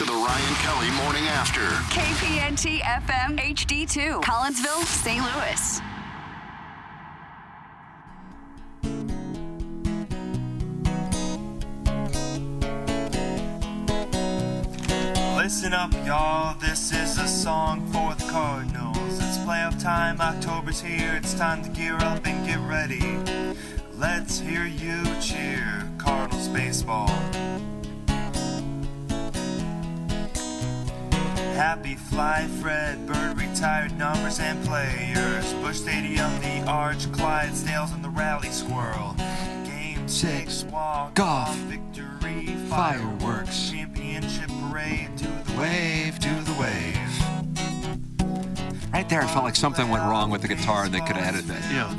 to the Ryan Kelly Morning After. KPNT FM HD2, Collinsville, St. Louis. Listen up, y'all. This is a song for the Cardinals. It's playoff time. October's here. It's time to gear up and get ready. Let's hear you cheer. Cardinals baseball. Happy Fly Fred, Bird retired numbers and players. Busch Stadium, the Arch, Clydesdales, and the Rally Squirrel. Game six, walk golf, off, victory, fireworks. championship parade, do the Wave, do the wave. Right there, I felt like something went wrong with the guitar and they could have added that. Yeah.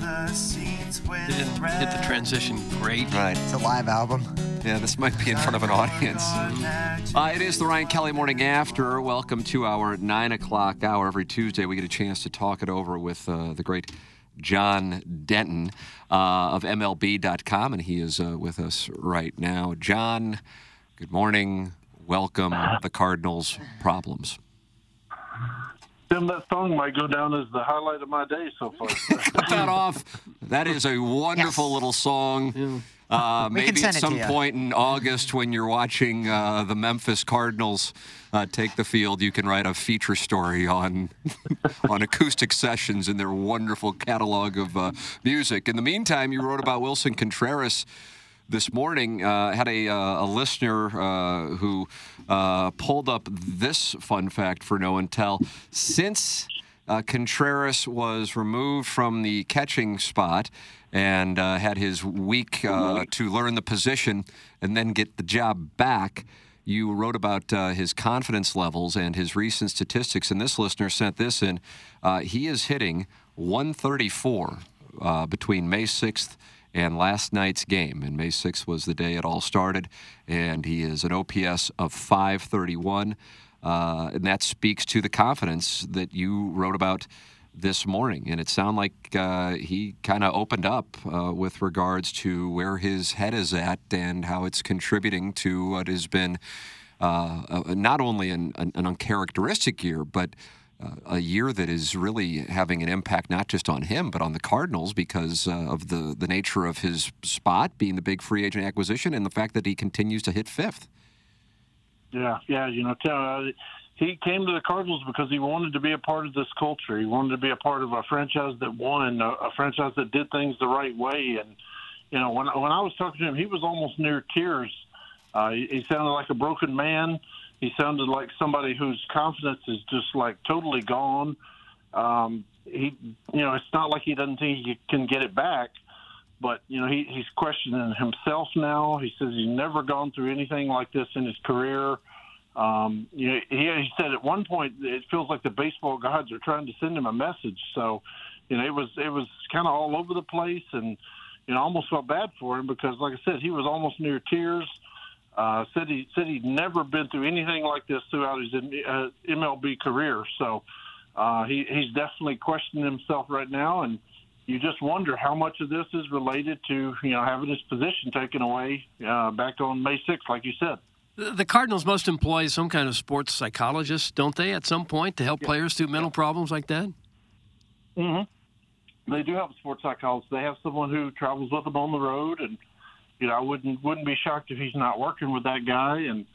They didn't hit the transition great. Right. It's a live album. Yeah, this might be in front of an audience. Uh, it is the Ryan Kelly Morning After. Welcome to our 9 o'clock hour. Every Tuesday, we get a chance to talk it over with uh, the great John Denton uh, of MLB.com, and he is uh, with us right now. John, good morning. Welcome. The Cardinals' problems. Tim, that song might go down as the highlight of my day so far. Cut that off. That is a wonderful Yes. little song. Uh, maybe at some point in August when you're watching uh, the Memphis Cardinals uh, take the field, you can write a feature story on on acoustic sessions and their wonderful catalog of uh, music. In the meantime, you wrote about Willson Contreras this morning. Uh, had a, uh, a listener uh, who uh, pulled up this fun fact for no and tell. Since uh, Contreras was removed from the catching spot and uh, had his week uh, to learn the position and then get the job back. You wrote about uh, his confidence levels and his recent statistics, and this listener sent this in. Uh, he is hitting 134 uh, between May 6th and last night's game. And May 6th was the day it all started, and he is an OPS of 531. Uh, and that speaks to the confidence that you wrote about this morning. And it sounded like uh, he kind of opened up uh, with regards to where his head is at and how it's contributing to what has been uh, not only an, an, uncharacteristic year, but uh, a year that is really having an impact not just on him but on the Cardinals because uh, of the the nature of his spot being the big free agent acquisition and the fact that he continues to hit fifth. yeah, yeah. You know, tell, he came to the Cardinals because he wanted to be a part of this culture. He wanted to be a part of a franchise that won, a, a franchise that did things the right way. And you know, when when I was talking to him, he was almost near tears. Uh, he, he sounded like a broken man. He sounded like somebody whose confidence is just like totally gone. Um, he, you know, it's not like he doesn't think he can get it back, but you know, he, he's questioning himself now. He says he's never gone through anything like this in his career. Um, you know, he, said at one point it feels like the baseball gods are trying to send him a message. So, you know, it was it was kind of all over the place, and you know, almost felt bad for him because, like I said, he was almost near tears. Uh, said he said he'd never been through anything like this throughout his uh, MLB career. So uh, he, he's definitely questioning himself right now, and you just wonder how much of this is related to you know having his position taken away uh, back on May 6th, like you said. The Cardinals must employ some kind of sports psychologist, don't they, at some point to help players through mental problems like that? Mm-hmm. They do have a sports psychologist. They have someone who travels with them on the road, and you know I wouldn't wouldn't be shocked if he's not working with that guy. And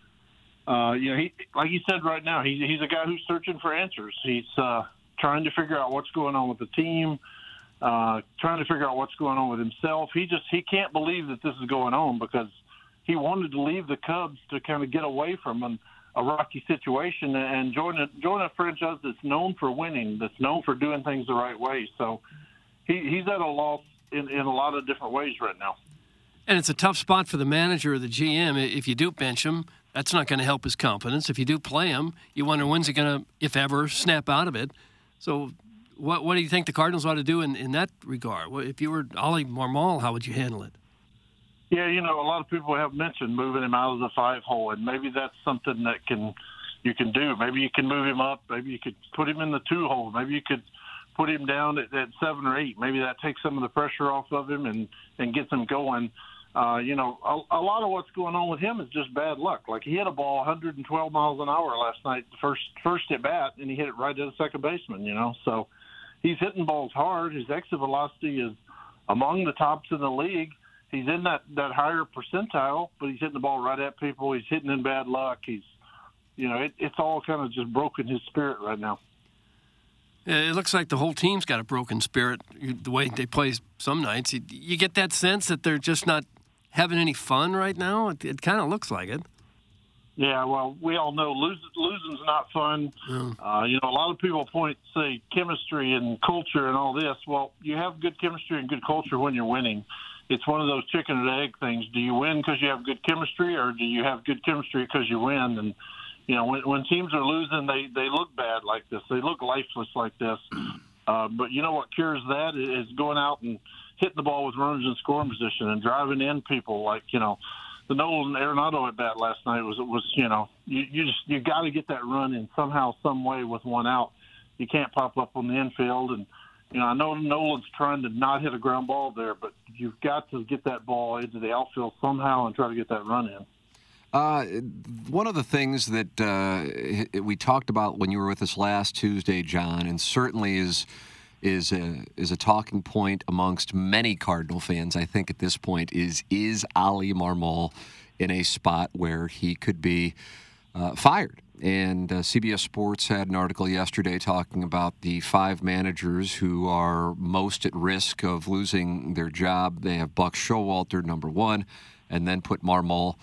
uh, you know, he like you said right now, he's he's a guy who's searching for answers. He's uh, trying to figure out what's going on with the team, uh, trying to figure out what's going on with himself. He just he can't believe that this is going on because he wanted to leave the Cubs to kind of get away from an, a rocky situation and join a join a franchise that's known for winning, that's known for doing things the right way. So he, he's at a loss in, in a lot of different ways right now. And it's a tough spot for the manager or the GM. If you do bench him, that's not going to help his confidence. If you do play him, you wonder when's he going to, if ever, snap out of it. So, what what do you think the Cardinals ought to do in, in that regard? If you were Oli Marmol, how would you handle it? Yeah, you know, a lot of people have mentioned moving him out of the five hole, and maybe that's something that can you can do. Maybe you can move him up. Maybe you could put him in the two hole. Maybe you could put him down at, at seven or eight. Maybe that takes some of the pressure off of him and and gets him going. Uh, you know, a, a lot of what's going on with him is just bad luck. Like he hit a ball 112 miles an hour last night, first first at bat, and he hit it right to the second baseman. You know, so he's hitting balls hard. His exit velocity is among the tops in the league. He's in that that higher percentile, but he's hitting the ball right at people. He's hitting in bad luck. He's, you know, it, it's all kind of just broken his spirit right now. It looks like the whole team's got a broken spirit. The way they play some nights, you get that sense that they're just not having any fun right now. It, it kind of looks like it. Yeah, well, we all know losing losing's not fun. Mm. Uh, you know, a lot of people point say chemistry and culture and all this. Well, you have good chemistry and good culture when you're winning. It's one of those chicken and egg things. Do you win because you have good chemistry, or do you have good chemistry because you win? And you know, when, when teams are losing, they they look bad like this. They look lifeless like this. Uh, but you know what cures that is going out and hitting the ball with runners in scoring position and driving in people. Like you know, the Nolan Arenado at bat last night was was you know you you just you got to get that run in somehow some way with one out. You can't pop up on the infield and. You know, I know Nolan's trying to not hit a ground ball there, but you've got to get that ball into the outfield somehow and try to get that run in. Uh, one of the things that uh, we talked about when you were with us last Tuesday, John, and certainly is is a, is a talking point amongst many Cardinal fans. I think at this point is is Oli Marmol in a spot where he could be uh, fired. And uh, CBS Sports had an article yesterday talking about the five managers who are most at risk of losing their job. They have Buck Showalter, number one, and then put Marmol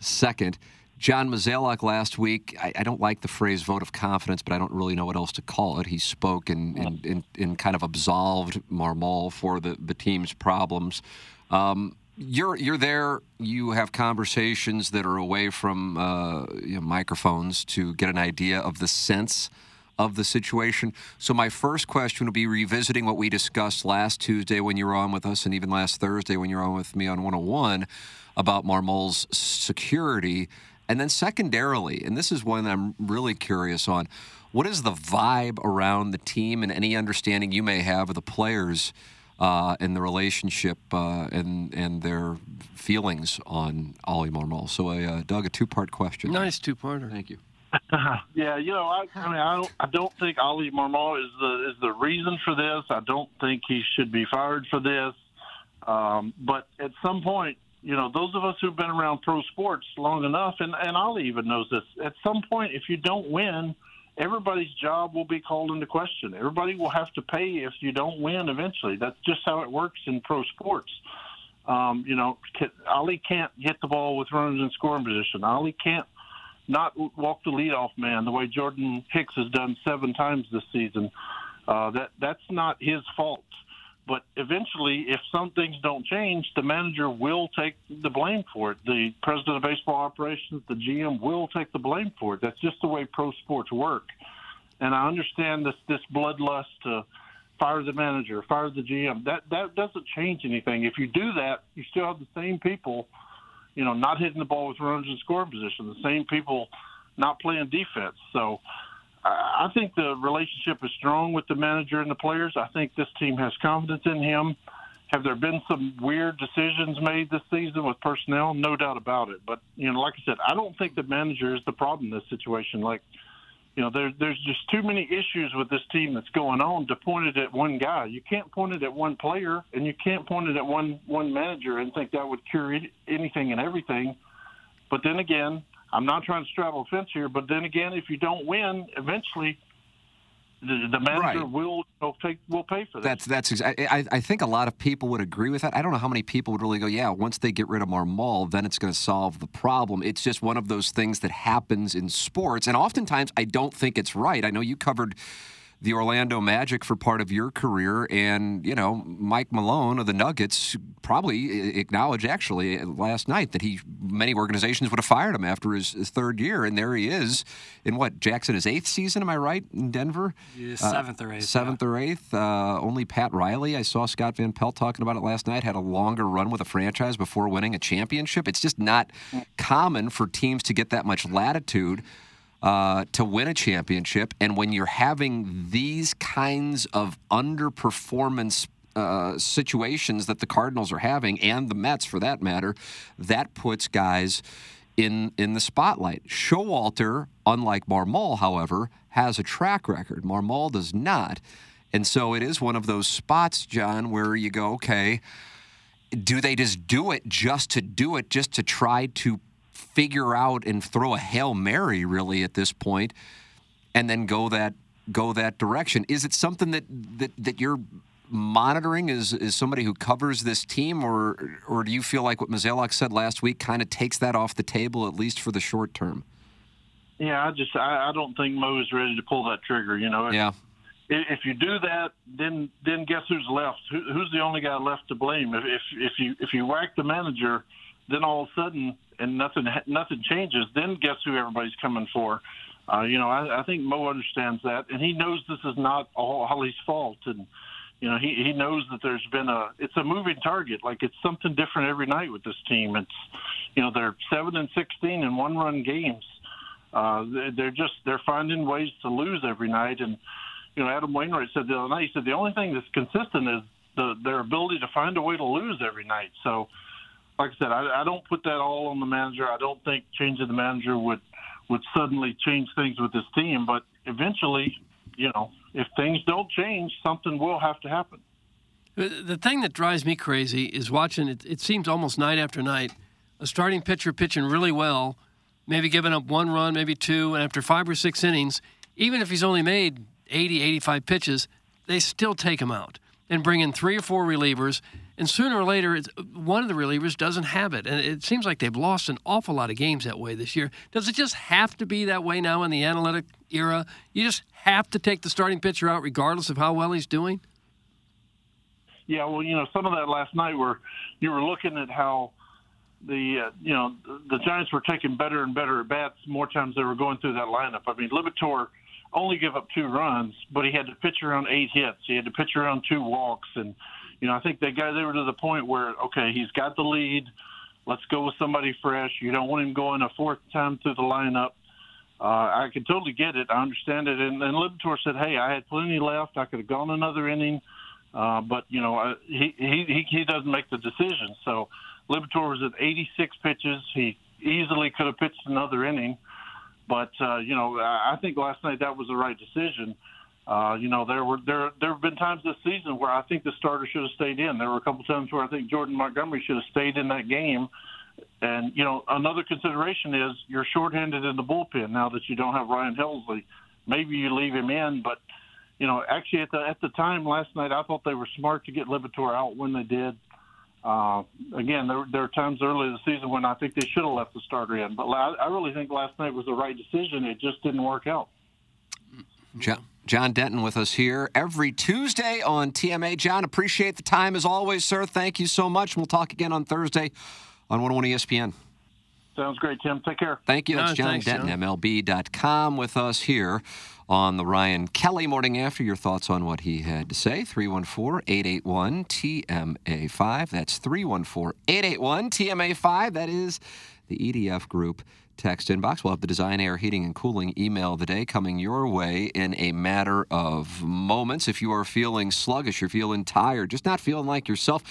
second. John Mozeliak last week, I, I, don't like the phrase vote of confidence, but I don't really know what else to call it. He spoke and, and, and, and kind of absolved Marmol for the, the team's problems. Um, you're you're there. You have conversations that are away from uh, you know, microphones to get an idea of the sense of the situation. So my first question will be revisiting what we discussed last Tuesday when you were on with us, and even last Thursday when you were on with me on 101 about Marmol's security. And then secondarily, and this is one I'm really curious on, what is the vibe around the team and any understanding you may have of the players uh, and the relationship uh, and and their feelings on Oli Marmol? So, uh, Doug, a two-part question. Nice two-parter. Thank you. yeah, you know, I, I mean, I don't, I don't think Oli Marmol is the is the reason for this. I don't think he should be fired for this. Um, but at some point, you know, those of us who've been around pro sports long enough, and, and Oli even knows this, at some point, if you don't win, everybody's job will be called into question. Everybody will have to pay if you don't win eventually. That's just how it works in pro sports. Um, you know, Oli can't hit the ball with runners in scoring position. Oli can't not walk the leadoff man the way Jordan Hicks has done seven times this season. Uh, that that's not his fault. But eventually, if some things don't change, the manager will take the blame for it. The president of baseball operations, the GM, will take the blame for it. That's just the way pro sports work. And I understand this this bloodlust to fire the manager, fire the GM. That that doesn't change anything. If you do that, you still have the same people, you know, not hitting the ball with runners in scoring position. The same people not playing defense. So I think the relationship is strong with the manager and the players. I think this team has confidence in him. Have there been some weird decisions made this season with personnel? No doubt about it. But you know, like I said, I don't think the manager is the problem in this situation. Like, you know, there, there's just too many issues with this team that's going on to point it at one guy. You can't point it at one player, and you can't point it at one one manager and think that would cure anything and everything. But then again, I'm not trying to straddle a fence here, but then again, if you don't win, eventually the, the manager Right. will will take will pay for that. That's that's I, I think a lot of people would agree with that. I don't know how many people would really go, yeah, once they get rid of Marmol, then it's going to solve the problem. It's just one of those things that happens in sports, and oftentimes I don't think it's right. I know you covered the Orlando Magic for part of your career, and you know Mike Malone of the Nuggets probably acknowledged actually last night that he many organizations would have fired him after his, his third year, and there he is in what Jackson his eighth season. Am I right in Denver? Yeah, Uh, seventh or eighth, Seventh or eighth. Uh, only Pat Riley. I saw Scott Van Pelt talking about it last night. Had a longer run with a franchise before winning a championship. It's just not common for teams to get that much latitude uh, to win a championship. And when you're having these kinds of underperformance uh, situations that the Cardinals are having, and the Mets for that matter, that puts guys in in the spotlight. Showalter, unlike Marmol, however, has a track record. Marmol does not. And so it is one of those spots, John, where you go, okay, do they just do it just to do it, just to try to figure out and throw a Hail Mary really at this point and then go that go that direction? Is it something that that, that you're monitoring as, as somebody who covers this team or or do you feel like what Mozeliak said last week kind of takes that off the table at least for the short term? Yeah, I just I, I don't think Mo is ready to pull that trigger. You know, if, Yeah. if if you do that, then then guess who's left? Who, who's the only guy left to blame? If, if if you if you whack the manager, then all of a sudden and nothing nothing changes, then guess who everybody's coming for? Uh, you know, I, I think Mo understands that, and he knows this is not all Oli's fault, and you know he he knows that there's been a it's a moving target. Like it's something different every night with this team. It's you know they're seven and sixteen in one run games. Uh, they- they're just they're finding ways to lose every night, and you know Adam Wainwright said the other night. He said the only thing that's consistent is the, their ability to find a way to lose every night. So, like I said, I, I don't put that all on the manager. I don't think changing the manager would would suddenly change things with this team. But eventually, you know, if things don't change, something will have to happen. The thing that drives me crazy is watching it. It seems almost night after night, a starting pitcher pitching really well, maybe giving up one run, maybe two, and after five or six innings, even if he's only made 80, 85 pitches, they still take him out and bring in three or four relievers. And sooner or later, one of the relievers doesn't have it. And it seems like they've lost an awful lot of games that way this year. Does it just have to be that way now in the analytic era? You just have to take the starting pitcher out regardless of how well he's doing? Yeah, well, you know, some of that last night where you were looking at how the uh, you know the Giants were taking better and better at bats more times they were going through that lineup. I mean, Liberatore only gave up two runs, but he had to pitch around eight hits. He had to pitch around two walks, and you know, I think they got they were to the point where okay, he's got the lead. Let's go with somebody fresh. You don't want him going a fourth time through the lineup. Uh, I can totally get it. I understand it. And, and Liberatore said, "Hey, I had plenty left. I could have gone another inning." Uh, but you know, uh, he, he he doesn't make the decision. So Liberatore was at 86 pitches. He easily could have pitched another inning, but uh, you know, I I think last night that was the right decision. Uh, you know, there were there there have been times this season where I think the starter should have stayed in. There were a couple times where I think Jordan Montgomery should have stayed in that game. And you know, another consideration is you're shorthanded in the bullpen now that you don't have Ryan Helsley. Maybe you leave him in, but you know, actually at the at the time last night, I thought they were smart to get Liberatore out when they did. Uh, again, there, there were times early in the season when I think they should have left the starter in, but I, I really think last night was the right decision. It just didn't work out. Jo- John Denton with us here every Tuesday on TMA. John, appreciate the time as always, sir. Thank you so much. We'll talk again on Thursday on 101 ESPN. Sounds great, Tim. Take care. Thank you. That's No, John thanks, Denton, John. MLB.com, with us here on the Ryan Kelly Morning After. Your thoughts on what he had to say. 314 881 TMA5. That's 314 881 TMA5. That is the EDF Group text inbox. We'll have the Design Air Heating and Cooling email of the day coming your way in a matter of moments. If you are feeling sluggish, you're feeling tired, just not feeling like yourself,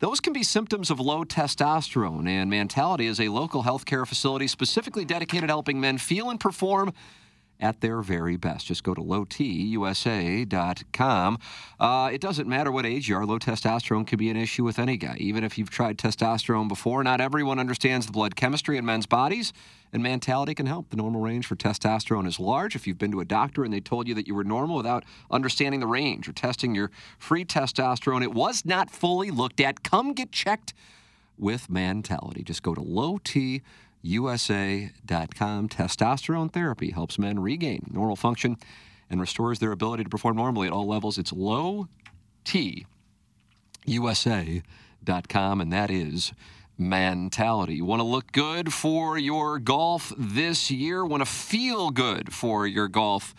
those can be symptoms of low testosterone. And Mantality is a local healthcare facility specifically dedicated to helping men feel and perform at their very best. Just go to lowtusa.com. Uh, it doesn't matter what age you are, low testosterone can be an issue with any guy. Even if you've tried testosterone before, not everyone understands the blood chemistry in men's bodies, and Mantality can help. The normal range for testosterone is large. If you've been to a doctor and they told you that you were normal without understanding the range or testing your free testosterone, it was not fully looked at. Come get checked with Mantality. Just go to lowtusa.com. Testosterone therapy helps men regain normal function and restores their ability to perform normally at all levels. It's lowtusa.com, and that is Mantality. You want to look good for your golf this year, want to feel good for your golf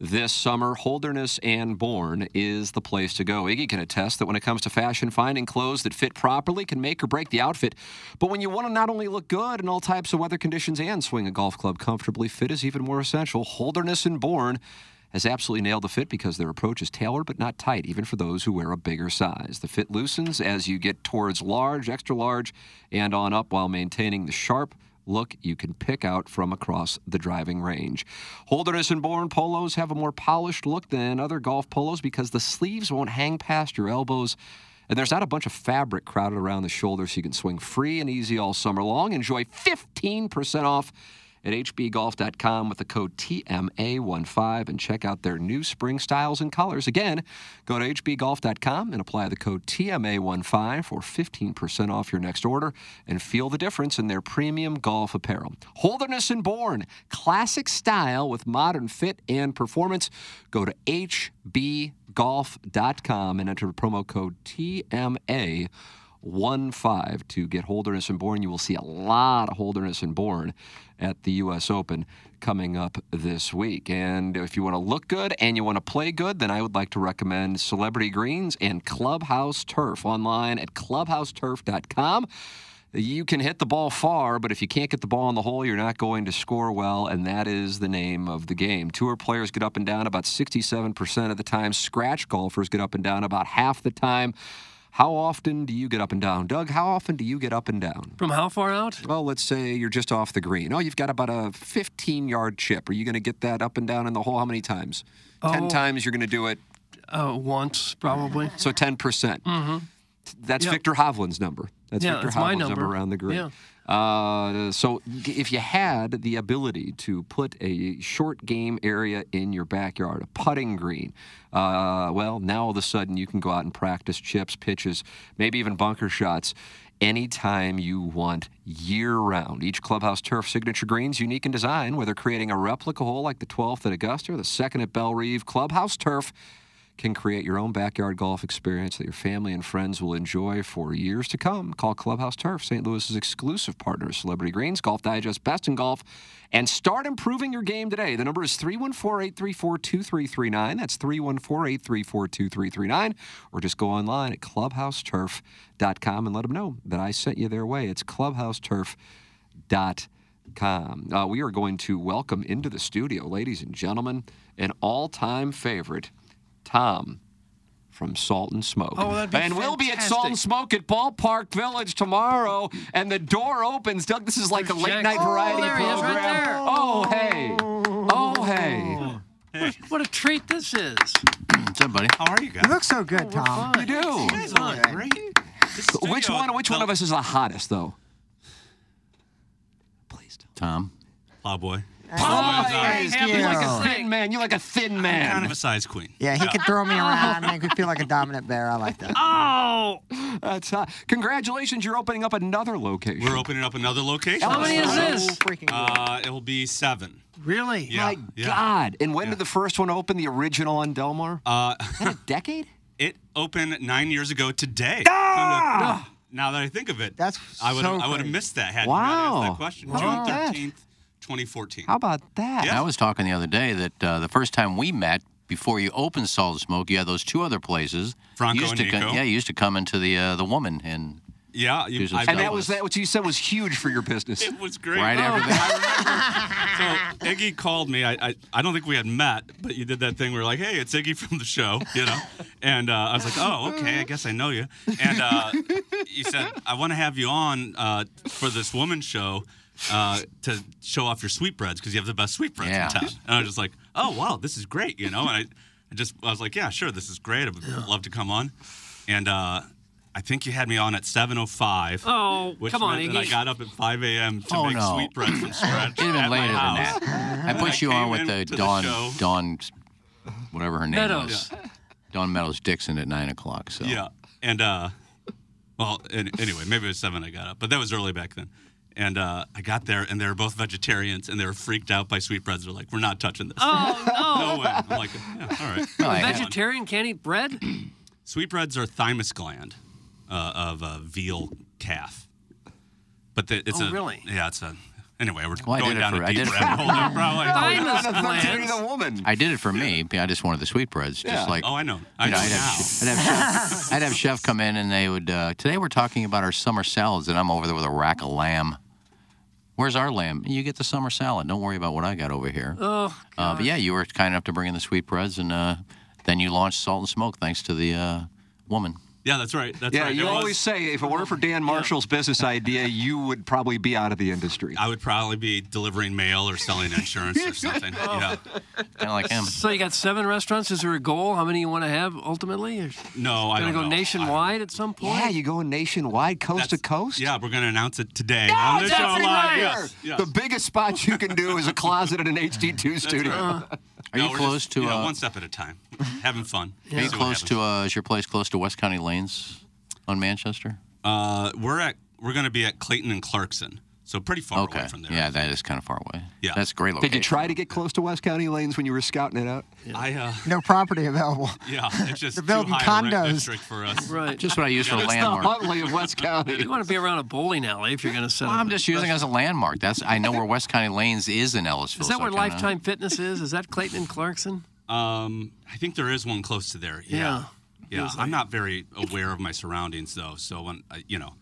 this summer, Holderness and Bourne is the place to go. Iggy can attest that when it comes to fashion, finding clothes that fit properly can make or break the outfit. But when you want to not only look good in all types of weather conditions and swing a golf club comfortably, fit is even more essential. Holderness and Bourne has absolutely nailed the fit because their approach is tailored but not tight, even for those who wear a bigger size. The fit loosens as you get towards large, extra large, and on up while maintaining the sharp, look you can pick out from across the driving range. Holderness and Bourne polos have a more polished look than other golf polos because the sleeves won't hang past your elbows. And there's not a bunch of fabric crowded around the shoulder so you can swing free and easy all summer long. Enjoy 15% off at hbgolf.com with the code TMA15 and check out their new spring styles and colors. Again, go to hbgolf.com and apply the code TMA15 for 15% off your next order and feel the difference in their premium golf apparel. Holderness and Bourne, classic style with modern fit and performance. Go to hbgolf.com and enter promo code TMA. 1 5 to get Holderness and Bourne. You will see a lot of Holderness and Bourne at the U.S. Open coming up this week. And if you want to look good and you want to play good, then I would like to recommend Celebrity Greens and Clubhouse Turf online at clubhouseturf.com. You can hit the ball far, but if you can't get the ball in the hole, you're not going to score well, and that is the name of the game. Tour players get up and down about 67% of the time, scratch golfers get up and down about half the time. How often do you get up and down? Doug, how often do you get up and down? From how far out? Well, let's say you're just off the green. Oh, you've got about a 15 yard chip. Are you going to get that up and down in the hole? How many times? 10 Oh. times you're going to do it. Uh, once, probably. So 10%. Mm-hmm. That's Yeah. Viktor Hovland's number. That's Yeah, Viktor that's my Hovland's number. number. around the green. Yeah. Uh, so if you had the ability to put a short game area in your backyard, a putting green, uh, well, now all of a sudden you can go out and practice chips, pitches, maybe even bunker shots. Anytime you want year round. Each clubhouse turf signature greens unique in design, whether creating a replica hole like the 12th at Augusta or the second at Bellerive, clubhouse turf can create your own backyard golf experience that your family and friends will enjoy for years to come. Call Clubhouse Turf, St. Louis's exclusive partner, Celebrity Greens, Golf Digest, Best in Golf, and start improving your game today. The number is 314 834 2339. That's 314 834 2339. Or just go online at clubhouseturf.com and let them know that I sent you their way. It's clubhouseturf.com. Uh, we are going to welcome into the studio, ladies and gentlemen, an all time favorite. Tom from Salt and Smoke. Oh, that'd be and we'll be at Salt and. Smoke at Ballpark Village tomorrow, and the door opens. Doug, this is like a late Jack. night Oh, variety there he is, right program. there. Oh, hey. Oh, hey. What, what a treat this is. What's up, buddy? How are you guys? You look so good, oh, Tom. You do. You guys look great. This Which studio- one? Which one of us is the hottest, though? Please don't. Tom. Plowboy. Oh, Thank you're like a thin man. You're like a thin man. Kind of a size queen. Yeah, he could throw me around, and make me feel like a dominant bear. I like that. Oh, That's hot. Congratulations, you're opening up another location. We're opening up another location. How many is So this? freaking. Uh, it'll be seven. really? Yeah. My yeah. God. And when Yeah. did the first one open, the original on Delmar? Uh, a decade? it opened nine years ago today. Ah! Come to- Now that I think of it, That's I would so I would have crazy. missed that had Wow. you not asked that question. How June that? thirteenth, twenty fourteen. How about that? Yeah. I was talking the other day that uh, the first time we met, before you opened Salt and Smoke, you had those two other places. Franco you used and to Nico. yeah, you used to come into the uh, the woman and Yeah, you, I. And that was that what you said was huge for your business. It was great. Right after that. so Iggy called me. I, I I don't think we had met, but you did that thing where are like, hey, it's Iggy from the show, you know. And uh, I was like, oh, okay, I guess I know you. And uh, you said I want to have you on uh, for this woman show uh, to show off your sweetbreads because you have the best sweetbreads Yeah. in town. And I was just like, oh wow, this is great, you know. And I, I just I was like, yeah, sure, this is great. I would love to come on. And uh, I think you had me on at 7:05. Oh, which come on, meant that I got up at 5 a.m. to Oh, make no. sweetbreads from scratch. It'd have been at my later than house. that. I And put you on with the Dawn, show. Dawn, whatever her name Meadows. was. Dawn Meadows Dixon at nine o'clock. So Yeah, and uh, well, an- anyway, maybe it was seven I got up, but that was early back then. And uh, I got there, and they were both vegetarians, and they were freaked out by sweetbreads. They're like, "We're not touching this." Oh no! no way. I'm like, yeah, all right. Well, I A had- vegetarian can't eat bread? Sweetbreads are thymus gland uh, of a veal calf. But the, it's Oh, a really? yeah, it's a anyway. We're Well, going down for- a I deep did it for- rabbit hole there, probably. Thymus Not a glands. the woman. I did it for me. I just wanted the sweetbreads, just Yeah. like Oh, I know. I you know, know I'd have, I'd, have chef, I'd have chef come in and they would. Uh, today we're talking about our summer salads, and I'm over there with a rack of lamb. Where's our lamb? You get the summer salad. Don't worry about what I got over here. Oh, Uh, but yeah, you were kind enough to bring in the sweetbreads, and uh, then you launched Salt and Smoke thanks to the uh, woman. Yeah, that's right. That's yeah, right. you It was- always say if it weren't for Dan Marshall's business idea, you would probably be out of the industry. I would probably be delivering mail or selling insurance or something. Oh. Yeah. Kind of like him. so you got seven restaurants. Is there a goal? How many you want to have ultimately? Or No, I gonna don't go know. nationwide at some point? Yeah, you going nationwide, coast to coast. Yeah, we're going to announce it today on the show live. Yes, yes. The biggest spot you can do is a closet in an HD2 studio. Uh-huh. Are No, you close just, to? you know, uh, one step at a time, having fun. Are you close to? Uh, is your place close to West County Lanes on Manchester? Uh, we're at we're going to be at Clayton and Clarkson, so pretty far okay. away from there. Yeah, that is kind of far away. Yeah. That's a great location. Did you try to get close to West County lanes when you were scouting it out? I uh, No property available. yeah, it's just They're too building high a rent condos. district for us. Right. Just what I use for a It's the landmark. Huntley of West County. You want to be around a bowling alley if you're going to set Well, up. I'm just using it as a landmark. That's I know where West County Lanes is in Ellisville. Is that so where Lifetime Fitness is? Is that Clayton and Clarkson? Um, I think there is one close to there. Yeah, Yeah. yeah. Feels I'm not very aware of my surroundings though, so when I, you know,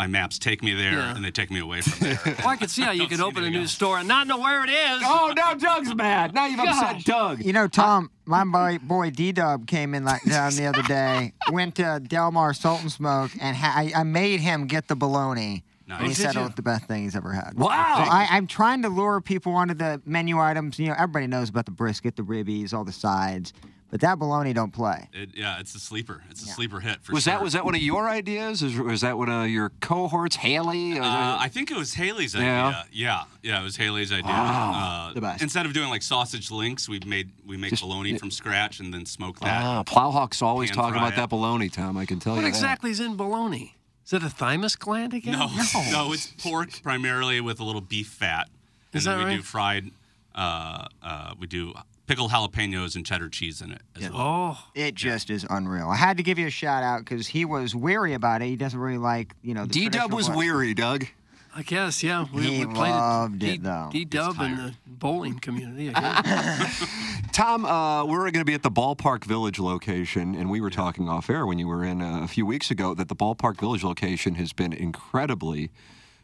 my maps take me there Yeah. and they take me away from there. Well, I could see how you Don't could open a new else. store and not know where it is. Oh, now Doug's mad. Now you've upset Doug. You know, Tom, my boy, boy D Dub came in like down the other day, went to Delmar Salt and Smoke, and ha- I, I made him get the bologna. And he oh, said oh, it was the best thing he's ever had. Wow. So I, I'm trying to lure people onto the menu items. You know, everybody knows about the brisket, the ribbies, all the sides, but that baloney don't play. It, yeah, it's a sleeper. It's a sleeper hit for Was sure. that was that one of your ideas? Or was that one of your cohorts, Haley? Or- Uh, I think it was Haley's idea. Yeah. Yeah, yeah, it was Haley's idea. Wow, Uh, the best. Instead of doing like sausage links, we made we make Just- bologna from scratch and then smoke that. ah, Plowhawk's always talking about it. that bologna, Tom. I can tell What you What exactly is in bologna? Is it a thymus gland again? No, no, it's pork primarily with a little beef fat. Is and then we right? do fried. Uh, uh, we do pickled jalapenos and cheddar cheese in it as well. Oh, It just is unreal. I had to give you a shout out because he was weary about it. He doesn't really like, you know. D Dub was way. weary, Doug. I guess, yeah. We, He we played loved it, it, though. D Dub in the bowling community. I guess. Tom, uh, we're going to be at the Ballpark Village location, and we were talking off air when you were in uh, a few weeks ago that the Ballpark Village location has been incredibly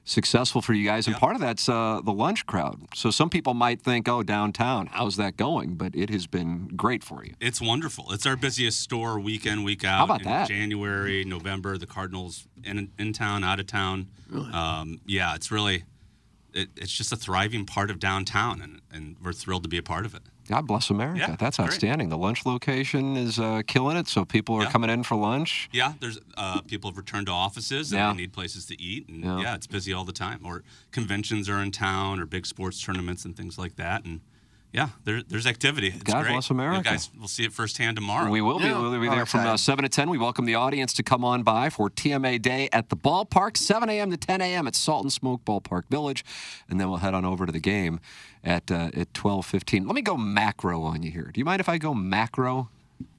successful for you guys, and part of that's uh, the lunch crowd. So some people might think, "Oh, downtown, how's that going?" But it has been great for you. It's wonderful. It's our busiest store week in, week out. How about in that? January, November, the Cardinals in, in town, out of town. Um, yeah, it's really, it, it's just a thriving part of downtown, and, and we're thrilled to be a part of it. God bless America. Yeah, that's great. outstanding. The lunch location is uh, killing it. So people are Yeah. coming in for lunch. Yeah, there's uh, people have returned to offices and Yeah. they need places to eat, and Yeah. yeah. it's busy all the time. Or conventions are in town, or big sports tournaments and things like that, and yeah, there, there's activity. It's God great. bless America. You guys will see it firsthand tomorrow. We will be. Yeah. We'll be there from uh, 7 to 10. We welcome the audience to come on by for TMA Day at the ballpark, 7 a.m. to 10 a.m. at Salt and Smoke Ballpark Village. And then we'll head on over to the game at, uh, at 12.15. Let me go macro on you here. Do you mind if I go macro?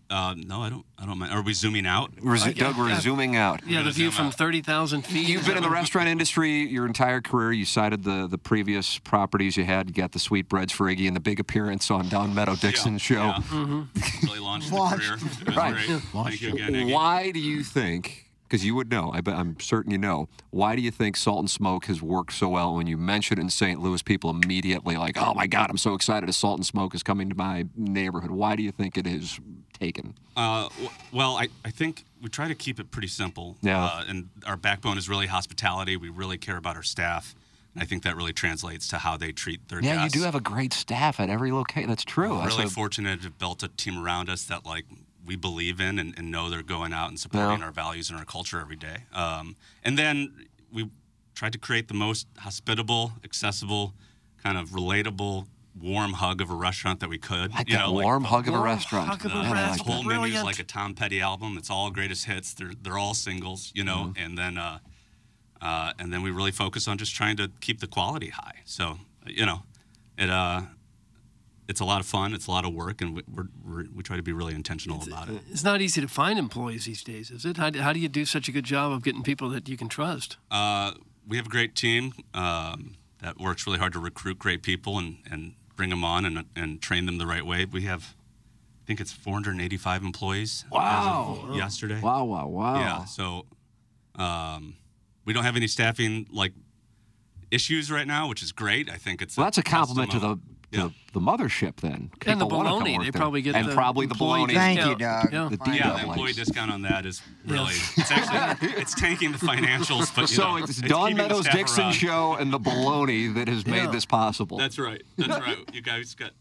Uh, no, I don't. I don't mind. Are we zooming out? We're, zo- Doug, we're zooming out. yeah, the view from out. 30,000 feet. You've been in the restaurant industry your entire career. You cited the, the previous properties you had. You got the sweetbreads for Iggy and the big appearance on Don Meadow Dixon's show. Yeah. Mm-hmm. Really launched the career. Right. great. Thank you again, Iggy. Why do you think? Because you would know, I bet, I'm certain you know. Why do you think Salt and Smoke has worked so well? When you mention it in St. Louis, people immediately like, "Oh my God, I'm so excited! A Salt and Smoke is coming to my neighborhood." Why do you think it is taken? Uh, well, I, I think we try to keep it pretty simple. Yeah. Uh, and our backbone is really hospitality. We really care about our staff. And I think that really translates to how they treat their Yeah, guests. you do have a great staff at every location. That's true. We're really a- fortunate to have built a team around us that like we believe in and, and know they're going out and supporting Yeah. our values and our culture every day. Um, and then we tried to create the most hospitable, accessible, kind of relatable, warm hug of a restaurant that we could. Like you that know, warm hug of a restaurant. hug of a Man, like restaurant. whole menu is like a Tom Petty album. It's all greatest hits. They're they're all singles, you know. Mm-hmm. And then uh, uh, and then we really focus on just trying to keep the quality high. So you know, it uh, it's a lot of fun. It's a lot of work, and we, we're, we're, we try to be really intentional about it. It's not easy to find employees these days, is it? How do, how do you do such a good job of getting people that you can trust? Uh, we have a great team um, that works really hard to recruit great people and, and bring them on and, and train them the right way. We have, I think it's 485 employees. Wow. yesterday. Wow, wow, wow. Yeah. So um, we don't have any staffing like issues right now, which is great. I think it's Well, that's a compliment to the testimony. to the mothership then. And the People wanna come bologna, work they there. probably get and the probably the baloney. Thank you, discount. Doug. Yeah. The yeah, the employee likes. discount on that is really it's actually it's tanking the financials, but you So know, it's it's Don Meadows Dixon around. show and the baloney that has made Yeah. this possible. That's right. That's right. You guys got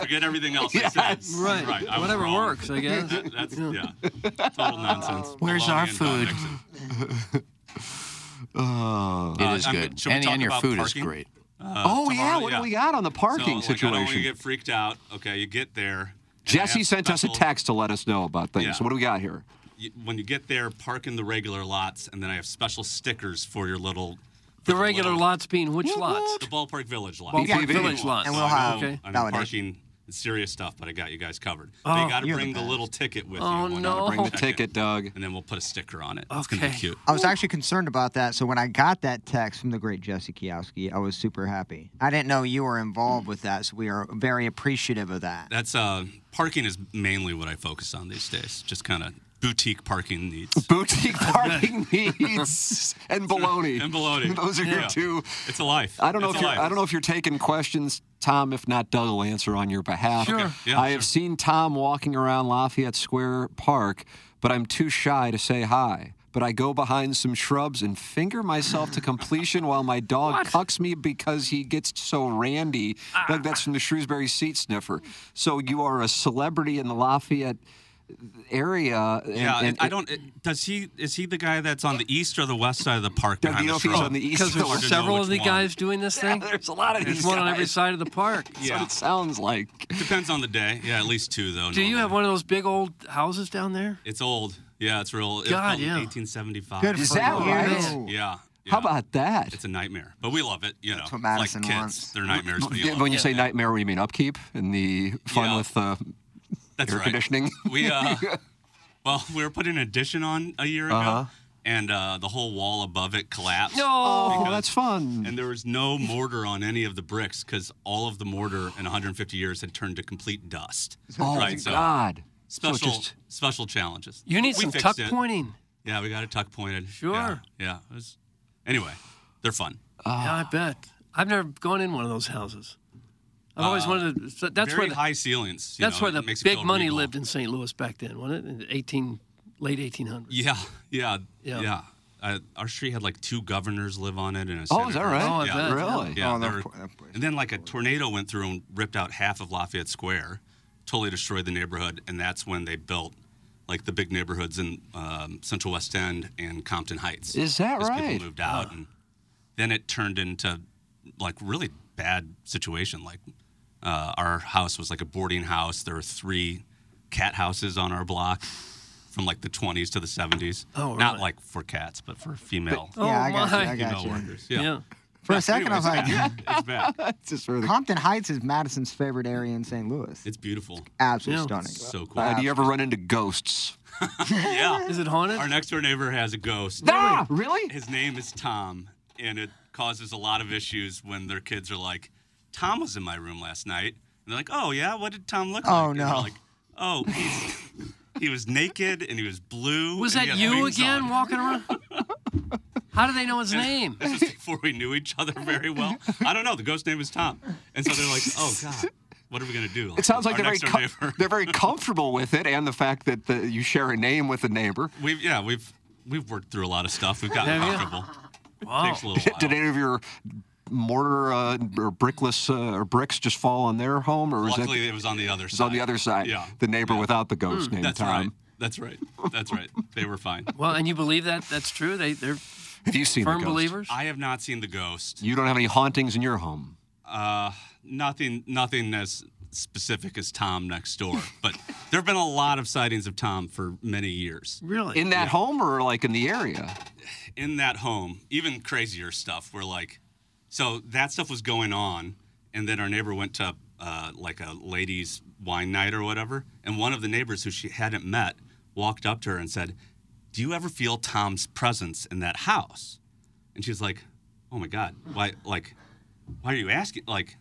forget everything else Yes. I said. Right. Right. I Whatever wrong. works, I guess. That- that's yeah. Total nonsense. Where's our food? Dixon. Oh. It is Uh, good. should we And, and your food parking? is great. Uh, oh yeah, tomorrow, what do we got on the parking so, like, I don't want you get freaked out. Okay, you get there. Jesse have sent us a text to let us know about things. Yeah. So what do we got here? you- When you get there, park in the regular lots, and then I have special stickers for your little. for The regular little- lots being which lots? The ballpark village lot. Ballpark BTV. Village lots. And we'll have Okay. I know parking is serious stuff, but I got you guys covered. Oh, they got to you're the bring the, little ticket with Oh, you. when no. Bring the ticket, Doug. And then we'll put a sticker on it. It's gonna be Okay. cute. I was actually concerned about that, so when I got that text from the great Jesse Kiowski, I was super happy. I didn't know you were involved with that, so we are very appreciative of that. That's uh, parking is mainly what I focus on these days. Just kind of boutique parking needs. Boutique parking needs and baloney. And baloney. Those are your Yeah. two. It's a life. I don't know It's if you're, life. I don't know if you're taking questions, Tom. If not, Doug will answer on your behalf. Sure. Yeah, I have sure. seen Tom walking around Lafayette Square Park, but I'm too shy to say hi. But I go behind some shrubs and finger myself to completion while my dog cucks me because he gets so randy. Doug, that's from the Shrewsbury Seat Sniffer. So you are a celebrity in the Lafayette area. and- Yeah, and- I don't. it- Does he? Is he the guy that's on the east or the west side of the park? Doug, do behind you know if he's on the east Because there's Hard west? to know several of the one. guys doing this thing. There's a lot of There's these one on every side of the park. That's Yeah. what it sounds like. Depends on the day. Yeah, at least two though. Do you have one of those big old houses down there? It's old. Yeah, it's real. God, built yeah. 1875. Good Is that you. right? Yeah. How yeah. about that? It's a nightmare, but we love it. You know, That's what It's Madison like kids. wants. They're nightmares. But you Yeah, when you say nightmare, what do you mean upkeep and the fun Yeah. with uh, That's air right. conditioning? We uh, well, we were putting an addition on a year ago, Uh-huh. and uh, the whole wall above it collapsed. No. oh, Because- that's fun. And there was no mortar on any of the bricks because all of the mortar in 150 years had turned to complete dust. oh right, so God! So special just special challenges. You need We some tuck it. pointing. Yeah, we got it tuck pointed. Sure. Yeah. yeah it was, anyway, they're fun. yeah, I bet. I've never gone in one of those houses. I've always Uh, wanted. To, so that's Very where the, high ceilings. you that's know, where the makes big money regal. lived in St. Louis back then, wasn't it? In the 18 late 1800s. Yeah, yeah, Yeah. yeah. Uh, our street had like two governors live on it and a Oh, is that right? Oh, yeah. Really? Yeah, Oh, they were- poor- they're and then like a tornado went through and ripped out half of Lafayette Square, totally destroyed the neighborhood, and that's when they built like the big neighborhoods in um, Central West End and Compton Heights. Is that right? People moved out, and then it turned into like really bad situation. Like uh, our house was like a boarding house. There were three cat houses on our block. From like the 20s to the 70s. Oh, Not like for cats, but for female Oh, yeah, I got you. my. I got female you. workers. Yeah. Yeah. For a second, I was like, Anyways, it's bad. It's just for the- Compton Heights is Madison's favorite area in St. Louis. It's beautiful. Absolutely Yeah. stunning. So cool. Uh, do you ever run into ghosts? yeah. Is it haunted? Our next door neighbor has a ghost. Ah, really? His name is Tom, and it causes a lot of issues when their kids are like, Tom was in my room last night. And they're like, oh, yeah? What did Tom look oh, like? Oh, And no. like, oh, he's, he was naked and he was blue. Was that you again on." walking around? How do they know his name? This is before we knew each other very well. I don't know. The ghost name is Tom. And so they're like, oh, God, what are we going to do? It sounds like they're very com- they're very comfortable with it, and the fact that the, you share a name with a neighbor. We've, yeah, we've, we've worked through a lot of stuff. We've gotten Have you? comfortable. Wow. Takes a little while. Did any of your mortar uh, or brickless uh, or bricks just fall on their home, or is Luckily, it? it was on the other It's side. on the other side. Yeah. The neighbor without the ghost named That's Tom. right. That's right. That's right. They were fine. Well, and you believe that that's true? They they're Have you seen the firm ghost? believers. I have not seen the ghost. You don't have any hauntings in your home. Uh, nothing, nothing as specific as Tom next door. But there have been a lot of sightings of Tom for many years. Really? In that home or like in the area? In that home, even crazier stuff. Where like, so that stuff was going on, and then our neighbor went to uh, like a ladies' wine night or whatever, and one of the neighbors who she hadn't met walked up to her and said, "Do you ever feel Tom's presence in that house?" And she's like, "Oh my God, why? Like, why are you asking? Like,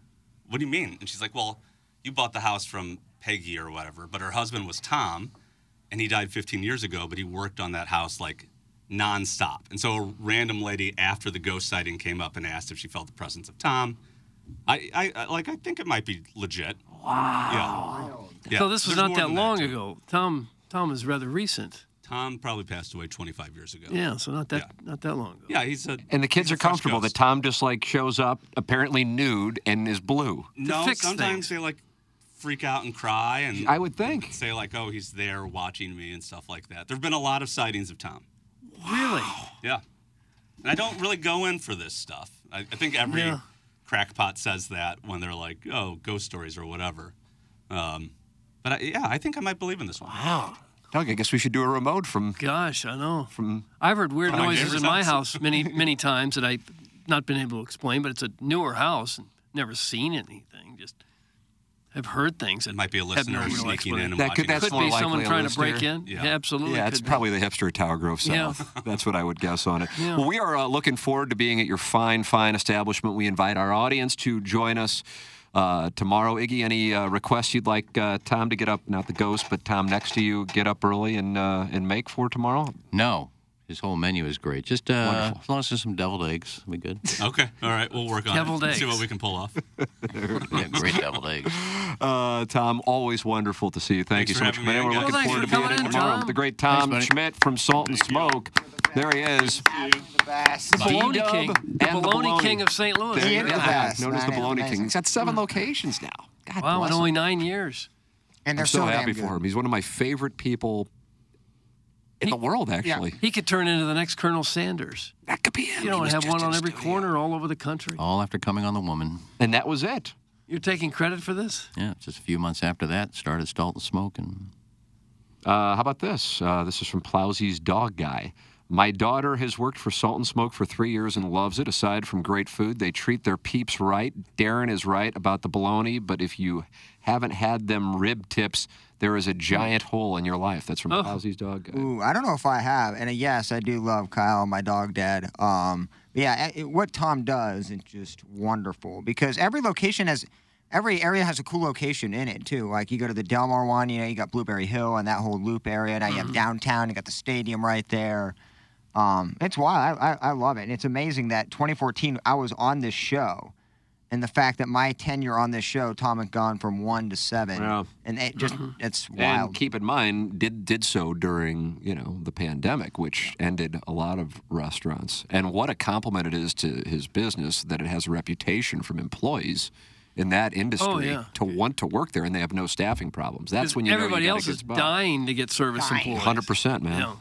what do you mean?" And she's like, "Well, you bought the house from Peggy or whatever, but her husband was Tom, and he died 15 years ago, but he worked on that house like nonstop. And so a random lady after the ghost sighting came up and asked if she felt the presence of Tom. I, I, I like, I think it might be legit. Wow. Yeah. yeah. So this was There's not that long too. ago. Tom Tom is rather recent. Tom probably passed away 25 years ago. Yeah, so not that yeah. not that long ago. Yeah, he's a. And the kids are comfortable ghost. that Tom just like shows up apparently nude and is blue. No, sometimes things. they like freak out and cry and I would think. say like, "Oh, he's there watching me" and stuff like that. There've been a lot of sightings of Tom. Really? Yeah, and I don't really go in for this stuff. I, I think every Yeah. crackpot says that when they're like, "Oh, ghost stories" or whatever. Um, but I, yeah, I think I might believe in this one. Wow. Doug, I guess we should do a remote from Gosh, I know. from. I've heard weird my noises neighbor's in my house. house many, many times that I've not been able to explain, but it's a newer house and never seen anything. Just have heard things. It that might be a have no listener sneaking in and That watching. could- that's Could be someone trying to break in. Yeah. Yeah, absolutely. Yeah, it's could be. probably the hipster at Tower Grove South. Yeah. That's what I would guess on it. Yeah. Well, we are uh, looking forward to being at your fine, fine establishment. We invite our audience to join us uh, tomorrow. Iggy, any uh, requests you'd like uh, Tom to get up, not the ghost, but Tom next to you, get up early and uh, and make for tomorrow? No, his whole menu is great. Just uh, Wonderful. as long as there's some deviled eggs, we good. Okay, all right, we'll work on Deviled it. See what we can pull off. yeah, great deviled eggs. Uh, Tom, always wonderful to see you. Thank Thanks you for so much. having me Man, in, we're guys. looking Well, forward to thanks being for in coming in, tomorrow. Tom. The great Tom Thanks, buddy. Schmidt from Salt and Smoke. There he is. The best. The Baloney D-Dub King. and The the Baloney Baloney. King of St. Louis. There He is go. the best, Known as the man. Baloney Amazing. King. He's got seven locations now. God Wow, bless in him. only nine years. And they're I'm so, so, happy damn for him. He's one of my favorite people in the world, actually. He could turn into the next Colonel Sanders. That could be him. You know, He have one on every studio. corner all over the country. All after coming on the woman. And that was it. You're taking credit for this? Yeah, just a few months after that, started Salt and Smoke, and Uh, how about this? Uh, this is from Plowsy's Dog Guy. My daughter has worked for Salt and Smoke for three years and loves it. Aside from great food, they treat their peeps right. Darren is right about the bologna, but if you haven't had them rib tips, there is a giant hole in your life. That's from Oh. Plowsy's Dog Guy. Ooh, I don't know if I have, and uh, yes, I do love Kyle, my dog dad. Um, yeah, it, what Tom does is just wonderful because every location has, every area has a cool location in it too. Like you go to the Delmar one, you know, you got Blueberry Hill and that whole loop area. Now you have downtown, you got the stadium right there. Um, it's wild. I, I, I love it. And it's amazing that 2014 I was on this show. And the fact that my tenure on this show, Tom had gone from one to seven, Yeah. and it just it's And wild. keep in mind, did did so during you know the pandemic, which ended a lot of restaurants. And what a compliment it is to his business that it has a reputation from employees in that industry Oh, yeah. to want to work there, and they have no staffing problems. That's when you everybody know you else is spot. dying to get service employees. Hundred percent, man. Yeah.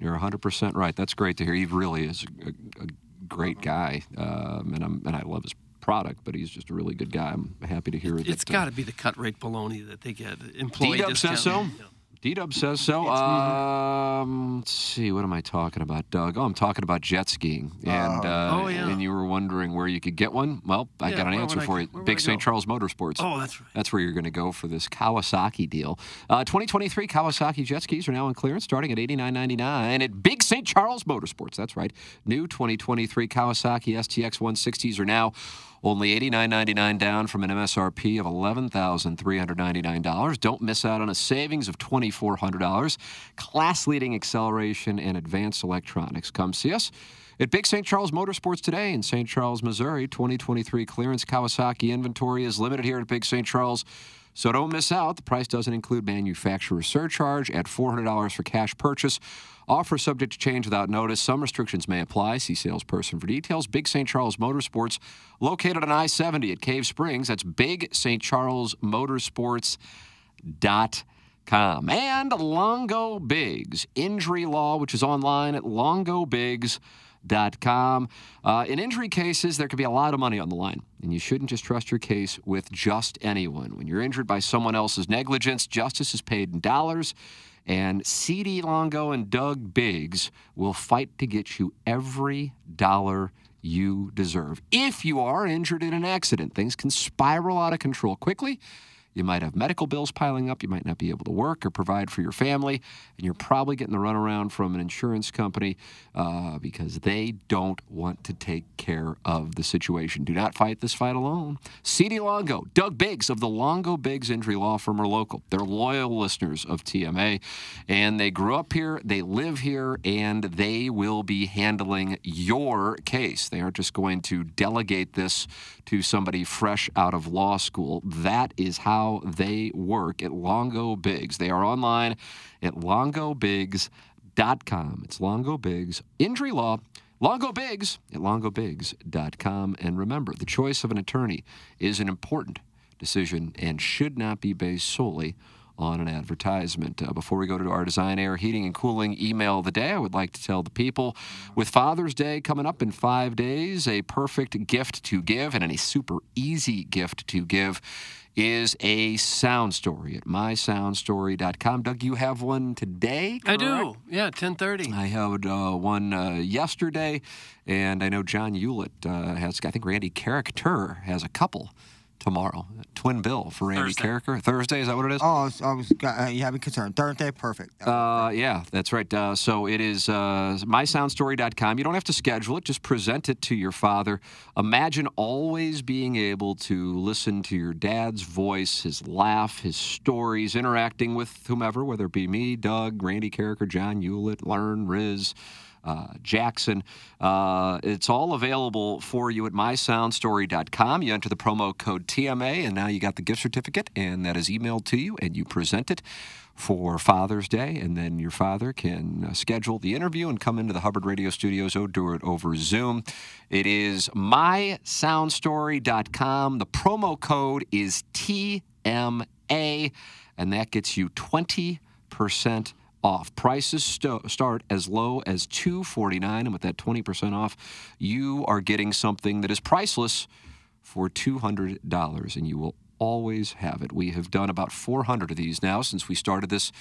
You're hundred percent right. That's great to hear. He really is a, a great guy, um, and I'm and I love his product. But he's just a really good guy. I'm happy to hear it. It's got to be the cut rate baloney that they get. Employee D-Dub says so. discount. D-Dub says so. Um, let's see. What am I talking about, Doug? Oh, I'm talking about jet skiing. And uh, Oh, yeah. and you were wondering where you could get one. Well, I Yeah, got an answer would I for go- you. Big St. Charles Motorsports. Oh, that's right. That's where you're going to go for this Kawasaki deal. Uh, 2023 Kawasaki jet skis are now on clearance, starting at $89.99 at Big St. Charles Motorsports. That's right. New 2023 Kawasaki STX 160s are now only $89.99 down from an MSRP of $11,399. Don't miss out on a savings of $2,400. Class leading acceleration and advanced electronics. Come see us. At Big St. Charles Motorsports today in St. Charles, Missouri, 2023 clearance Kawasaki inventory is limited here at Big St. Charles. So don't miss out. The price doesn't include manufacturer surcharge at $400 for cash purchase. Offer subject to change without notice. Some restrictions may apply. See salesperson for details. Big St. Charles Motorsports, located on I 70 at Cave Springs. That's Big St. Charles Motorsports dot com and Longo Biggs Injury Law, which is online at longobigs.com. Uh, in injury cases, there could be a lot of money on the line, and you shouldn't just trust your case with just anyone. When you're injured by someone else's negligence, justice is paid in dollars. And CD Longo and Doug Biggs will fight to get you every dollar you deserve. If you are injured in an accident, things can spiral out of control quickly. You might have medical bills piling up. You might not be able to work or provide for your family. And you're probably getting the runaround from an insurance company uh, because they don't want to take care of the situation. Do not fight this fight alone. CD Longo, Doug Biggs of the Longo Biggs Injury Law Firm are local. They're loyal listeners of TMA. And they grew up here, they live here, and they will be handling your case. They aren't just going to delegate this to somebody fresh out of law school. That is how they work at Longo Biggs. They are online at longobigs.com. It's Longo Biggs, injury law. Longo Biggs at longobigs.com. And remember, the choice of an attorney is an important decision and should not be based solely on an advertisement. Uh, before we go to our design, air, heating, and cooling email of the day, I would like to tell the people with Father's Day coming up in five days, a perfect gift to give and a super easy gift to give is a sound story at mysoundstory.com. Doug, you have one today? I do. Yeah, 10:30. I had uh, one uh, yesterday, and I know John Hewlett uh, has. I think Randy Karraker has a couple tomorrow. Twin bill for Randy Thursday. Karraker. Thursday is that what it is? Oh, I was, I was uh, you have me concerned. Thursday, perfect. Uh, yeah, that's right. Uh, so it is uh, mysoundstory.com. You don't have to schedule it, just present it to your father. Imagine always being able to listen to your dad's voice, his laugh, his stories, interacting with whomever, whether it be me, Doug, Randy Karraker, John Hewlett, Learn, Riz. Uh, Jackson. Uh, it's all available for you at mysoundstory.com. You enter the promo code TMA, and now you got the gift certificate, and that is emailed to you, and you present it for Father's Day, and then your father can uh, schedule the interview and come into the Hubbard Radio Studios or do it over Zoom. It is mysoundstory.com. The promo code is TMA, and that gets you 20% off. Prices sto- start as low as 249, and with that 20% off, you are getting something that is priceless for $200, and you will always have it. We have done about 400 of these now since we started this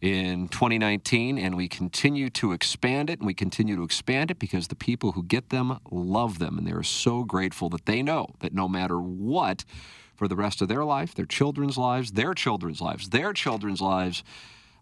in 2019, and we continue to expand it, and we continue to expand it because the people who get them love them, and they're so grateful that they know that no matter what, for the rest of their life, their children's lives, their children's lives, their children's lives,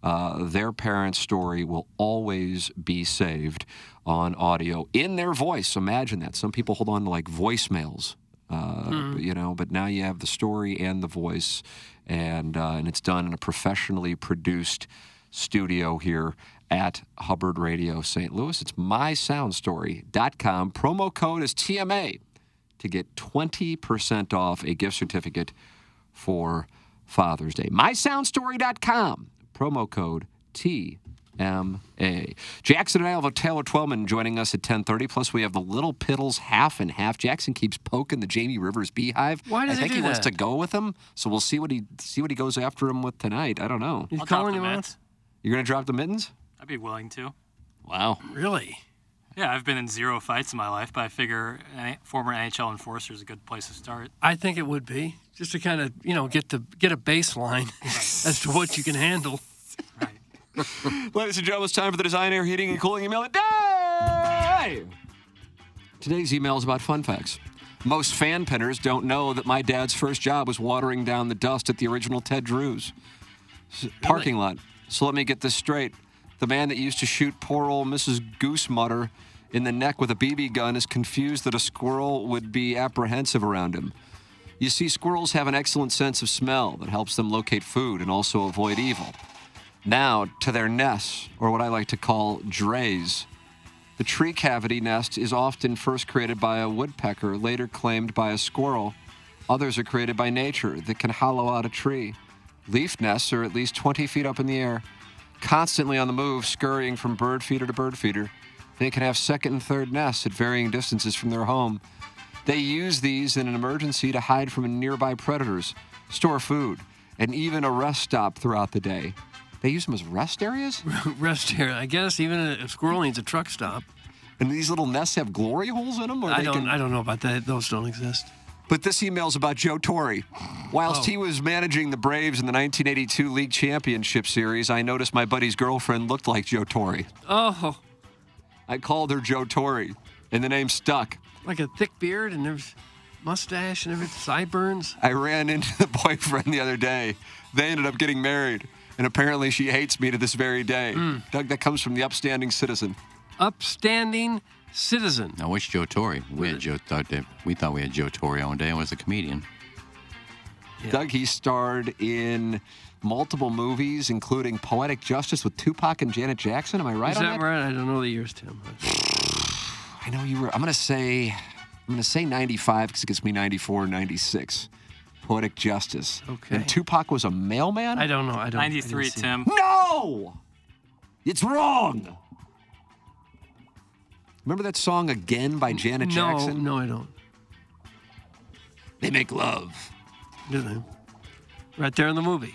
uh, their parent's story will always be saved on audio in their voice. Imagine that. Some people hold on to like voicemails, uh, Hmm. you know, but now you have the story and the voice, and uh, and it's done in a professionally produced studio here at Hubbard Radio St. Louis. It's mysoundstory.com. Promo code is TMA to get 20% off a gift certificate for Father's Day. MySoundStory.com. Promo code TMA. Jackson and I have a Taylor Twellman joining us at 1030. Plus, we have the Little Piddles half and half. Jackson keeps poking the Jamie Rivers beehive. Why I does he think do he wants to go with him. So we'll see what he see what he goes after him with tonight. I don't know. He's calling you out? You're gonna drop the mittens? I'd be willing to. Wow. Really? Yeah, I've been in zero fights in my life, but I figure a former NHL enforcer is a good place to start. I think it would be just to kind of you know get the get a baseline as to what you can handle. Ladies and gentlemen, it's time for the Design Air Heating and Cooling email a day. Today's email is about fun facts. Most fan pinners don't know that my dad's first job was watering down the dust at the original Ted Drewes s- parking lot. So let me get this straight. The man that used to shoot poor old Mrs. Goose Mutter in the neck with a BB gun is confused that a squirrel would be apprehensive around him. You see, squirrels have an excellent sense of smell that helps them locate food and also avoid evil. Now, to their nests, or what I like to call drays. The tree cavity nest is often first created by a woodpecker, later claimed by a squirrel. Others are created by nature that can hollow out a tree. Leaf nests are at least 20 feet up in the air, constantly on the move, scurrying from bird feeder to bird feeder. They can have second and third nests at varying distances from their home. They use these in an emergency to hide from nearby predators, store food, and even a rest stop throughout the day. They use them as rest areas? Rest area. I guess even a squirrel needs a truck stop. And these little nests have glory holes in them? Or I they don't. can- I don't know about that. Those don't exist. But this email's about Joe Torre. Whilst Oh. he was managing the Braves in the 1982 League Championship Series, I noticed my buddy's girlfriend looked like Joe Torre. Oh, I called her Joe Torre, and the name stuck. like a thick beard and there's mustache and everything, sideburns. I ran into the boyfriend the other day. They ended up getting married, and apparently she hates me to this very day. Hmm. Doug, that comes from the upstanding citizen. Upstanding citizen. I wish Joe Torre. We had Joe. Thought that, we thought we had Joe Torre one day and was a comedian. Doug, he starred in multiple movies, including Poetic Justice with Tupac and Janet Jackson. Am I right Is on that right? I don't know the years, Tim. I know you were. I'm gonna say. I'm gonna say 95 because it gets me 94, 96. Poetic Justice. Okay. And Tupac was a mailman. I don't know. I don't. I didn't 93, it. Tim. No, it's wrong. Remember that song again by Janet no, Jackson? No, I don't. They make love. Do they? Right there in the movie.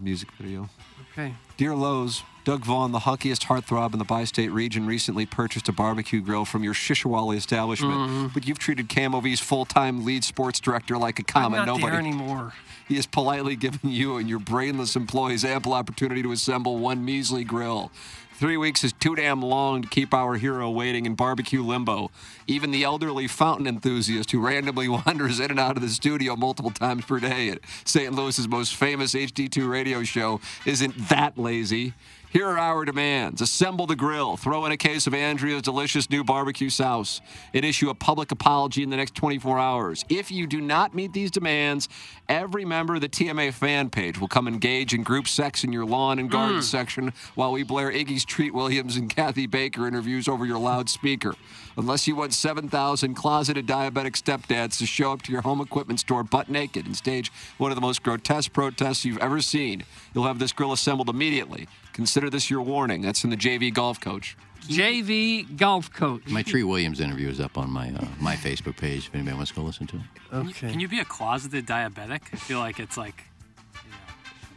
Music video. Okay. Dear Lowe's, Doug Vaughn, the hunkiest heartthrob in the bi state region, recently purchased a barbecue grill from your Shishawali establishment. Mhm. But you've treated KMOV's full time lead sports director like a common I'm not nobody. there anymore. He has politely given you and your brainless employees ample opportunity to assemble one measly grill. Three weeks is too damn long to keep our hero waiting in barbecue limbo. Even the elderly fountain enthusiast who randomly wanders in and out of the studio multiple times per day at St. Louis's most famous HD2 radio show isn't that lazy. Here are our demands. Assemble the grill. Throw in a case of Andrea's delicious new barbecue sauce. And issue a public apology in the next 24 hours. If you do not meet these demands, every member of the TMA fan page will come engage in group sex in your lawn and garden hmm. section while we blare Iggy's Treat Williams and Kathy Baker interviews over your loudspeaker. Unless you want 7,000 closeted diabetic stepdads to show up to your home equipment store butt naked and stage one of the most grotesque protests you've ever seen, you'll have this grill assembled immediately. Consider this your warning. That's in the JV Golf Coach. JV golf coach. My Treat Williams interview is up on my uh, my Facebook page if anybody wants to go listen to it. Okay. Can you be a closeted diabetic? I feel like it's like,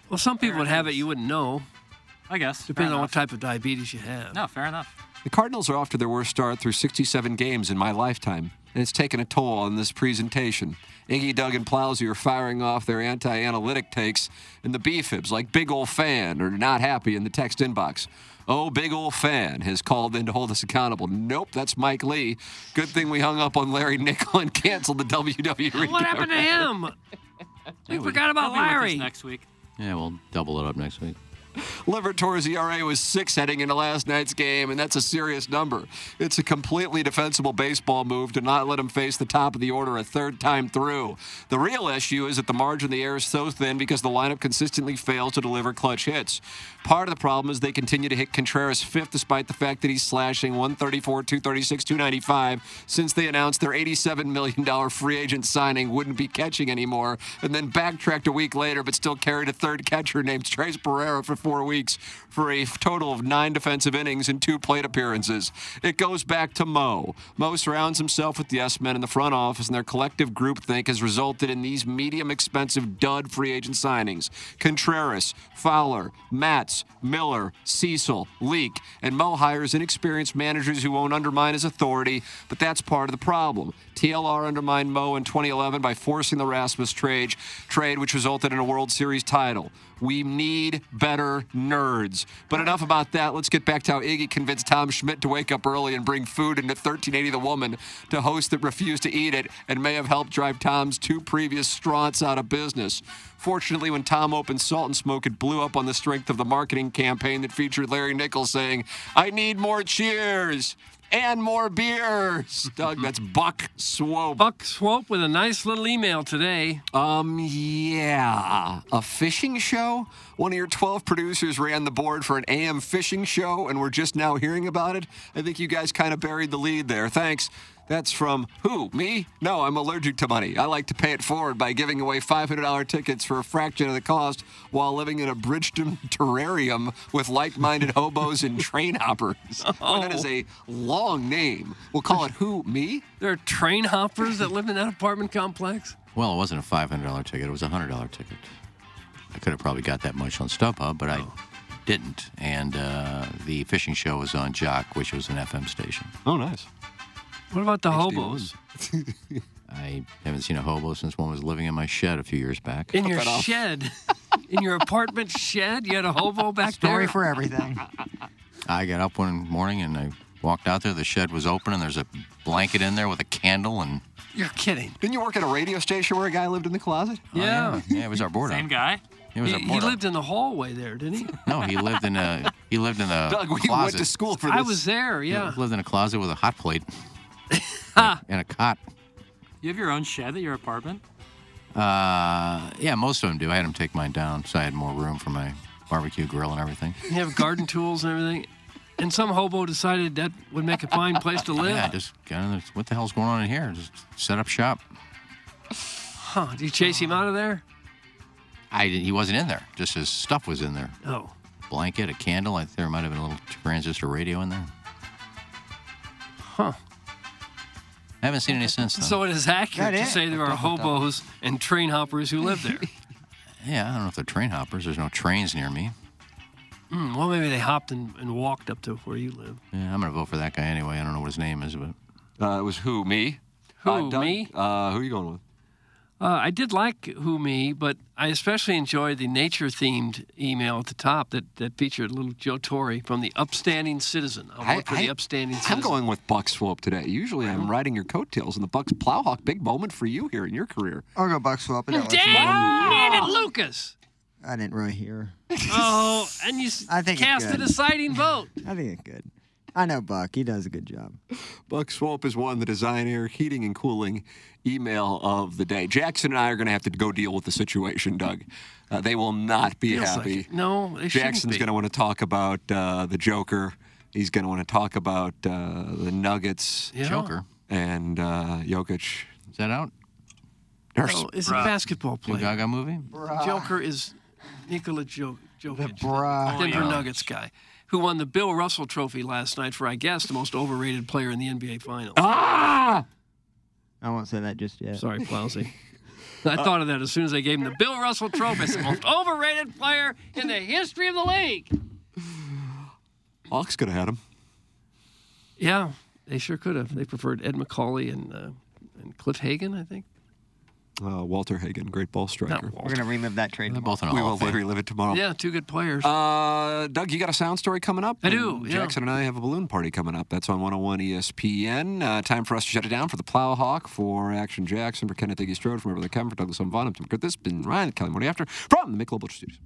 Well, some people would have it. You wouldn't know. I guess. Depends fair on what type of diabetes you have. No, fair enough. The Cardinals are off to their worst start through 67 games in my lifetime, and it's taken a toll on this presentation. Iggy, Doug, and Plowsy are firing off their anti analytic takes, and the B-fibs, like Big Ol' Fan, are not happy in the text inbox. Oh, Big Ol' Fan has called in to hold us accountable. Nope, that's Mike Lee. Good thing we hung up on Larry Nickel and canceled the WWE. What happened to him? We forgot about He'll be with us Larry. next week. Yeah, we'll double it up next week. Liberatore's ERA was six heading into last night's game, and that's a serious number. It's a completely defensible baseball move to not let him face the top of the order a third time through. The real issue is that the margin of the air is so thin because the lineup consistently fails to deliver clutch hits. Part of the problem is they continue to hit Contreras fifth despite the fact that he's slashing 134, 236, 295 since they announced their $87 million free agent signing wouldn't be catching anymore, and then backtracked a week later but still carried a third catcher named Tres Barrera for four weeks for a total of nine defensive innings and two plate appearances. It goes back to Mo. Mo surrounds himself with the yes men in the front office, and their collective groupthink has resulted in these medium expensive dud free agent signings Contreras, Fowler, Matz, Miller, Cecil, Leake, and Mo hires inexperienced managers who won't undermine his authority, but that's part of the problem. TLR undermined Mo in 2011 by forcing the Rasmus trade, trade which resulted in a World Series title. We need better nerds. But enough about that. Let's get back to how Iggy convinced Tom Schmidt to wake up early and bring food into 1380 The Woman to hosts that refused to eat it and may have helped drive Tom's two previous straunts out of business. Fortunately, when Tom opened Salt and Smoke, it blew up on the strength of the marketing campaign that featured Larry Nichols saying, I need more cheers and more beers. Doug, that's Buck Swope. Buck Swope with a nice little email today. Um, yeah. A fishing show? One of your 12 producers ran the board for an AM fishing show, and we're just now hearing about it. I think you guys kind of buried the lead there. Thanks. That's from who? Me? No, I'm allergic to money. I like to pay it forward by giving away $500 tickets for a fraction of the cost while living in a Bridgeton terrarium with like minded hobos and train hoppers. Boy, that is a long name. We'll call it who? Me? There are train hoppers that live in that apartment complex. Well, it wasn't a $500 ticket. It was a $100 ticket. I could have probably got that much on StubHub, but I didn't. And uh, the fishing show was on Jock, which was an FM station. Oh, nice. What about the hobos? I haven't seen a hobo since one was living in my shed a few years back. In your shed? in your apartment shed? You had a hobo back there? Story for everything. I got up one morning and I walked out there. The shed was open and there's a blanket in there with a candle and. You're kidding. Didn't you work at a radio station where a guy lived in the closet? Oh, yeah. Yeah, it was our board Same guy? It was he, our he lived in the hallway there, didn't he? No, he lived in a he lived in a Doug, we went to school for this. I was there, yeah. He yeah. lived in a closet with a hot plate and a cot. You have your own shed at your apartment? Uh, yeah, most of them do. I had them take mine down, so I had more room for my barbecue grill and everything. You have garden tools and everything. And some hobo decided that would make a fine place to live. Yeah, just kind of what the hell's going on in here? Just set up shop. Huh? Did you chase him out of there? I didn't- he wasn't in there. Just his stuff was in there. Oh. Blanket, a candle. I think there might have been a little transistor radio in there. Huh. I haven't seen any since then. So it is accurate That to is. say there are hobos and train hoppers who live there. yeah, I don't know if they're train hoppers. There's no trains near me. Hmm, well, maybe they hopped and, and walked up to where you live. Yeah, I'm gonna vote for that guy anyway. I don't know what his name is, but Uh, it was who? Me? Who, Uh, Doug? me? Uh, who are you going with? Uh, I did like Who Me, but I especially enjoyed the nature themed email at the top that, that featured little Joe Torre from the Upstanding Citizen. I'll vote for the Upstanding I'm Citizen. going with Buck Swope today. Usually I'm riding your coattails, and the Bucks Plowhawk, big moment for you here in your career. I'll go Buck Swap. I didn't. Damn it, Lucas! I didn't really hear. Oh, and you I think it's cast a deciding vote. I think it's good. I know Buck. He does a good job. Buck Swope is one, the design air heating and cooling email of the day. Jackson and I are going to have to go deal with the situation, Doug. Uh, they will not be Feels happy. it. No, they Jackson's going to want to talk about uh, the Joker. He's going to want to talk about uh, the Nuggets. Yeah. Joker. And uh, Jokic. Is that out? Oh, it's a basketball New player. Gaga movie? Joker is Nikola jo- Jokic, bruh. Denver Oh, yeah. Nuggets guy, who won the Bill Russell Trophy last night for, I guess, the most overrated player in the NBA Finals. Ah! I won't say that just yet. Sorry, Plowsy. I thought of that as soon as they gave him the Bill Russell Trophy. It's the most overrated player in the history of the league. Hawks could have had him. Yeah, they sure could have. They preferred Ed Macauley and uh, and Cliff Hagan, I think. Uh, Walter Hagen, great ball striker. We're gonna relive that trade. tomorrow. both in a We will of Fame. relive it tomorrow. Yeah, two good players. Uh, Doug, you got a sound story coming up? I do, And yeah. Jackson and I have a balloon party coming up. That's on 101 ESPN. Uh, time for us to shut it down for the Plowhawk, for Action Jackson, for Kenneth Iggy Strode, from Everly Kevin, for Douglas Vaughn, I'm Tim Kurt. This has been Ryan Kelly Morning After from the Michelob Ultra Studios.